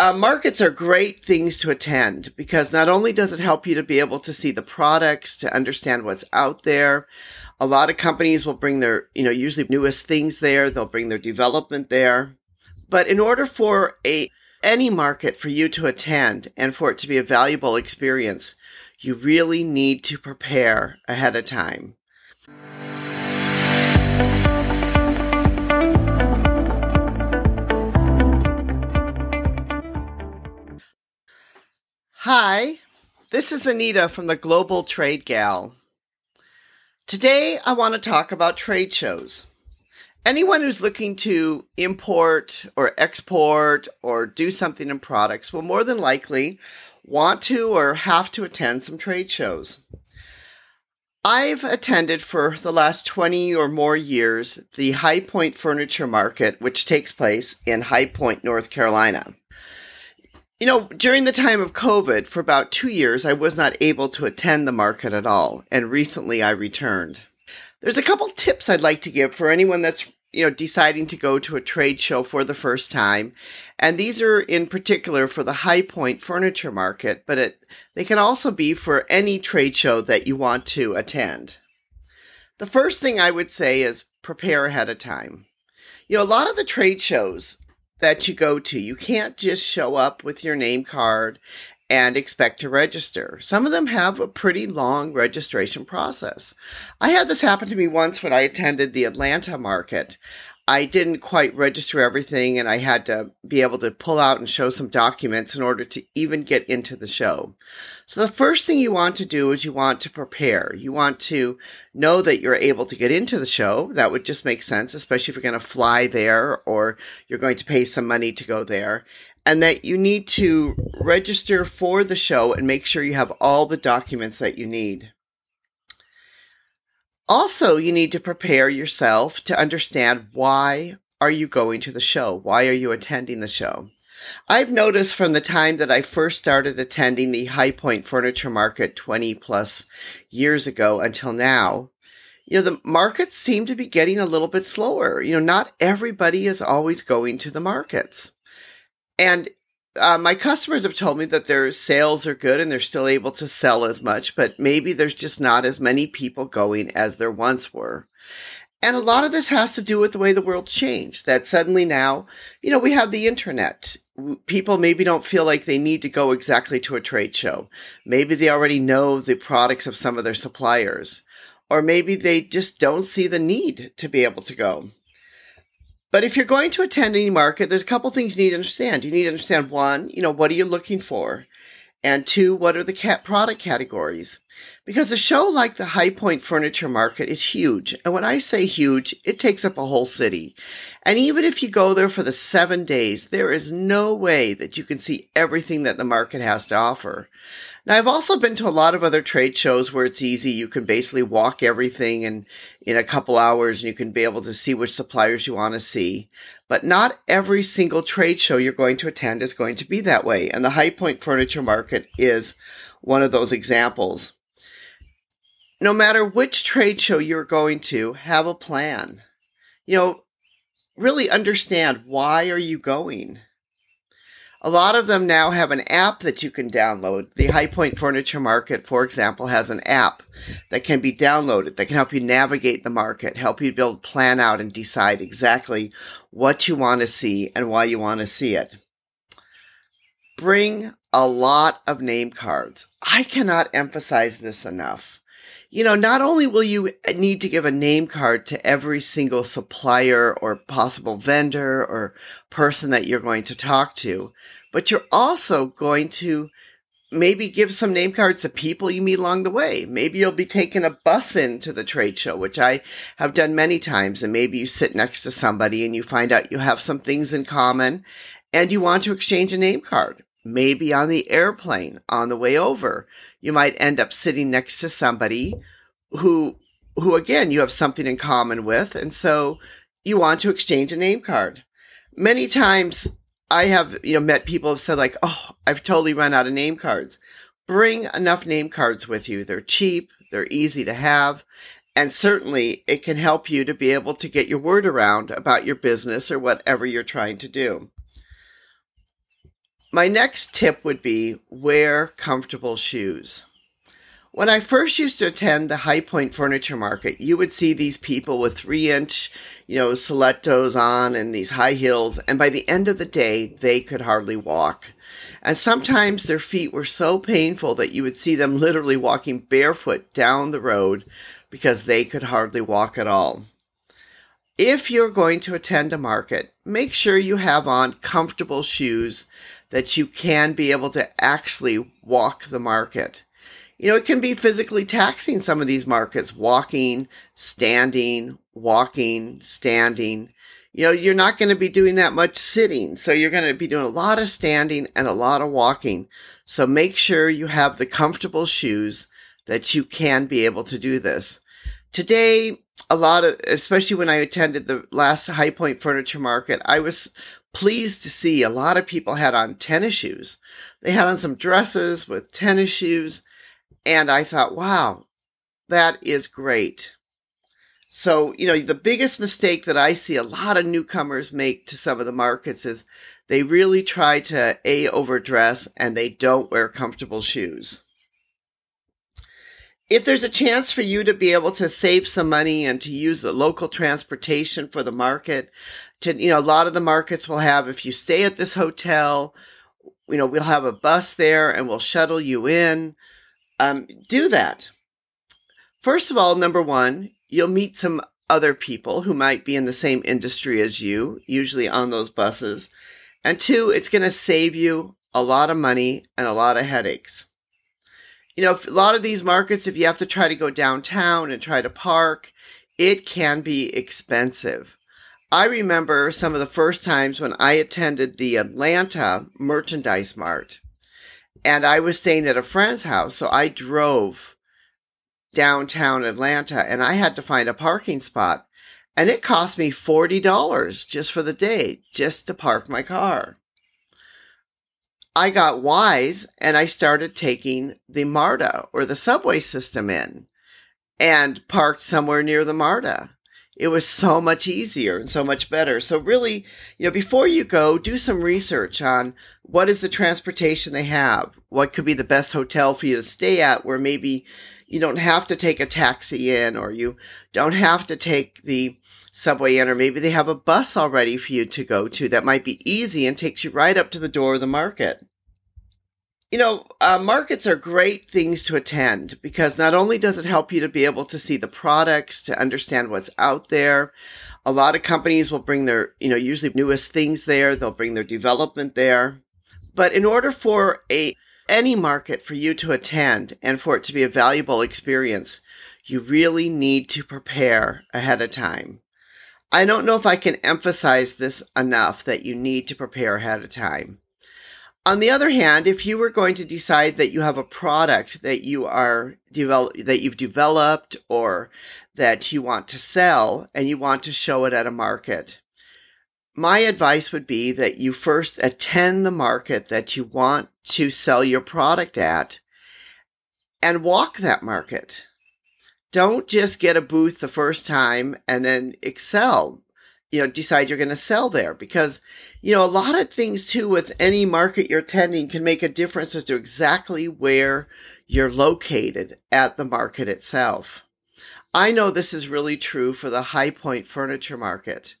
uh, markets are great things to attend because not only does it help you to be able to see the products, to understand what's out there. A lot of companies will bring their, you know, usually newest things there. They'll bring their development there. But in order for a any market for you to attend and for it to be a valuable experience, you really need to prepare ahead of time. Hi, this is Anita from the Global Trade Gal. Today I want to talk about trade shows. Anyone who's looking to import or export or do something in products will more than likely want to or have to attend some trade shows. I've attended for the last 20 or more years the High Point Furniture Market, which takes place in High Point, North Carolina. You know, during the time of COVID, for about two years, I was not able to attend the market at all, and recently I returned. There's a couple tips I'd like to give for anyone that's you know deciding to go to a trade show for the first time. And these are in particular for the high point furniture market but it, they can also be for any trade show that you want to attend. The first thing i would say is prepare ahead of time. You know a lot of the trade shows that you go to. You can't just show up with your name card and expect to register. Some of them have a pretty long registration process. I had this happen to me once when I attended the Atlanta market. I didn't quite register everything and I had to be able to pull out and show some documents in order to even get into the show. So the first thing you want to do is you want to prepare. You want to know that you're able to get into the show. That would just make sense, especially if you're going to fly there or you're going to pay some money to go there. And that you need to register for the show and make sure you have all the documents that you need. Also, you need to prepare yourself to understand why are you going to the show? Why are you attending the show? I've noticed from the time that I first started attending the High Point Furniture Market 20 plus years ago until now, you know, the markets seem to be getting a little bit slower. You know, not everybody is always going to the markets. And uh, my customers have told me that their sales are good and they're still able to sell as much, but maybe there's just not as many people going as there once were. And a lot of this has to do with the way the world's changed. That suddenly now, you know, we have the internet. People maybe don't feel like they need to go exactly to a trade show. Maybe they already know the products of some of their suppliers. Or maybe they just don't see the need to be able to go. But if you're going to attend any market, there's a couple things you need to understand. You need to understand one, you know, what are you looking for? And two, what are the cat product categories? Because a show like the High Point Furniture Market is huge. And when I say huge, it takes up a whole city. And even if you go there for the seven days, there is no way that you can see everything that the market has to offer. Now, I've also been to a lot of other trade shows where it's easy. You can basically walk everything in, in a couple hours and you can be able to see which suppliers you want to see. But not every single trade show you're going to attend is going to be that way. And the High Point Furniture Market is one of those examples. No matter which trade show you're going to, have a plan. You know, really understand why are you going? A lot of them now have an app that you can download. The High Point Furniture Market, for example, has an app that can be downloaded that can help you navigate the market, help you build, plan out, and decide exactly what you want to see and why you want to see it. Bring a lot of name cards. I cannot emphasize this enough you know, not only will you need to give a name card to every single supplier or possible vendor or person that you're going to talk to, but you're also going to maybe give some name cards to people you meet along the way. Maybe you'll be taking a bus into the trade show, which I have done many times. And maybe you sit next to somebody and you find out you have some things in common and you want to exchange a name card. Maybe on the airplane on the way over, you might end up sitting next to somebody who, who again, you have something in common with. And so you want to exchange a name card. Many times I have, you know, met people have said like, Oh, I've totally run out of name cards. Bring enough name cards with you. They're cheap. They're easy to have. And certainly it can help you to be able to get your word around about your business or whatever you're trying to do. My next tip would be wear comfortable shoes. When I first used to attend the High Point Furniture Market, you would see these people with three inch, you know, stilettos on and these high heels. And by the end of the day, they could hardly walk. And sometimes their feet were so painful that you would see them literally walking barefoot down the road because they could hardly walk at all. If you're going to attend a market, make sure you have on comfortable shoes that you can be able to actually walk the market. You know, it can be physically taxing some of these markets, walking, standing, walking, standing. You know, you're not going to be doing that much sitting. So you're going to be doing a lot of standing and a lot of walking. So make sure you have the comfortable shoes that you can be able to do this. Today, a lot of, especially when I attended the last High Point Furniture Market, I was pleased to see a lot of people had on tennis shoes. They had on some dresses with tennis shoes. And I thought, wow, that is great. So, you know, the biggest mistake that I see a lot of newcomers make to some of the markets is they really try to A, overdress and they don't wear comfortable shoes if there's a chance for you to be able to save some money and to use the local transportation for the market, to, you know, a lot of the markets will have, if you stay at this hotel, you know, we'll have a bus there and we'll shuttle you in. Um, do that. First of all, number one, you'll meet some other people who might be in the same industry as you, usually on those buses. And two, it's going to save you a lot of money and a lot of headaches you know, a lot of these markets, if you have to try to go downtown and try to park, it can be expensive. I remember some of the first times when I attended the Atlanta Merchandise Mart and I was staying at a friend's house. So I drove downtown Atlanta and I had to find a parking spot and it cost me $40 just for the day, just to park my car. I got wise and I started taking the MARTA or the subway system in and parked somewhere near the MARTA. It was so much easier and so much better. So really, you know, before you go, do some research on what is the transportation they have? What could be the best hotel for you to stay at where maybe you don't have to take a taxi in or you don't have to take the subway in, or maybe they have a bus already for you to go to that might be easy and takes you right up to the door of the market. You know, uh, markets are great things to attend because not only does it help you to be able to see the products, to understand what's out there. A lot of companies will bring their, you know, usually newest things there. They'll bring their development there. But in order for a any market for you to attend and for it to be a valuable experience, you really need to prepare ahead of time. I don't know if I can emphasize this enough that you need to prepare ahead of time. On the other hand, if you were going to decide that you have a product that you are develop that you've developed or that you want to sell and you want to show it at a market, my advice would be that you first attend the market that you want to sell your product at and walk that market don't just get a booth the first time and then excel you know decide you're going to sell there because you know a lot of things too with any market you're attending can make a difference as to exactly where you're located at the market itself. I know this is really true for the high point furniture market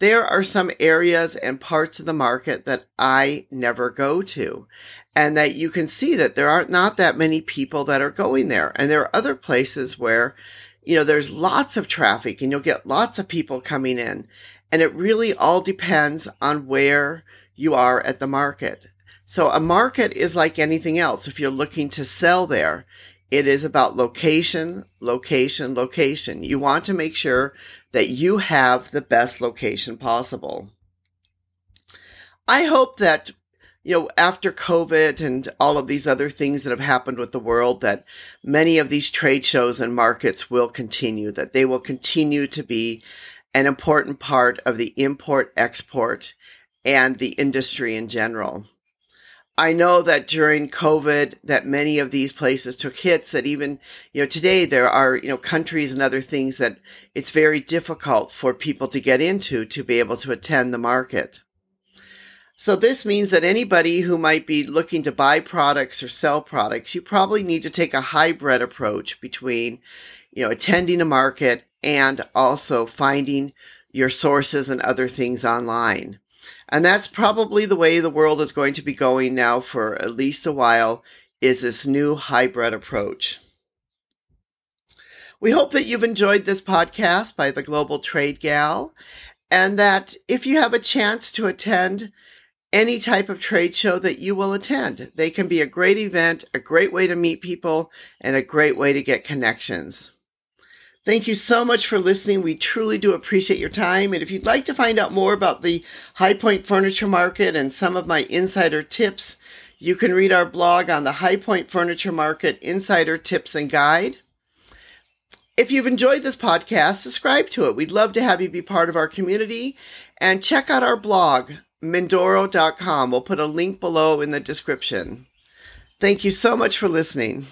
there are some areas and parts of the market that I never go to and that you can see that there aren't not that many people that are going there. And there are other places where, you know, there's lots of traffic and you'll get lots of people coming in. And it really all depends on where you are at the market. So a market is like anything else. If you're looking to sell there, it is about location, location, location. You want to make sure that you have the best location possible. I hope that, you know, after COVID and all of these other things that have happened with the world, that many of these trade shows and markets will continue, that they will continue to be an important part of the import export and the industry in general. I know that during COVID that many of these places took hits that even, you know, today there are, you know, countries and other things that it's very difficult for people to get into to be able to attend the market. So this means that anybody who might be looking to buy products or sell products, you probably need to take a hybrid approach between, you know, attending a market and also finding your sources and other things online. And that's probably the way the world is going to be going now for at least a while is this new hybrid approach. We hope that you've enjoyed this podcast by the Global Trade Gal and that if you have a chance to attend any type of trade show that you will attend. They can be a great event, a great way to meet people, and a great way to get connections. Thank you so much for listening. We truly do appreciate your time. And if you'd like to find out more about the High Point Furniture Market and some of my insider tips, you can read our blog on the High Point Furniture Market Insider Tips and Guide. If you've enjoyed this podcast, subscribe to it. We'd love to have you be part of our community and check out our blog, Mindoro.com. We'll put a link below in the description. Thank you so much for listening.